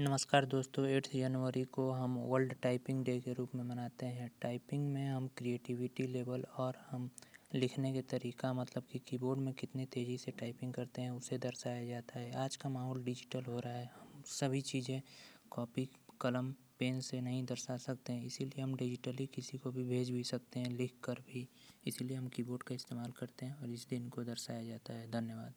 नमस्कार दोस्तों, एट्थ जनवरी को हम वर्ल्ड टाइपिंग डे के रूप में मनाते हैं। टाइपिंग में हम क्रिएटिविटी लेवल और हम लिखने के तरीका मतलब कि कीबोर्ड में कितनी तेज़ी से टाइपिंग करते हैं, उसे दर्शाया जाता है। आज का माहौल डिजिटल हो रहा है। हम सभी चीज़ें कॉपी, कलम, पेन से नहीं दर्शा सकते हैं, इसीलिए हम डिजिटली किसी को भी भेज भी सकते हैं, लिख कर भी। इसीलिए हम कीबोर्ड का इस्तेमाल करते हैं और इस दिन को दर्शाया जाता है। धन्यवाद।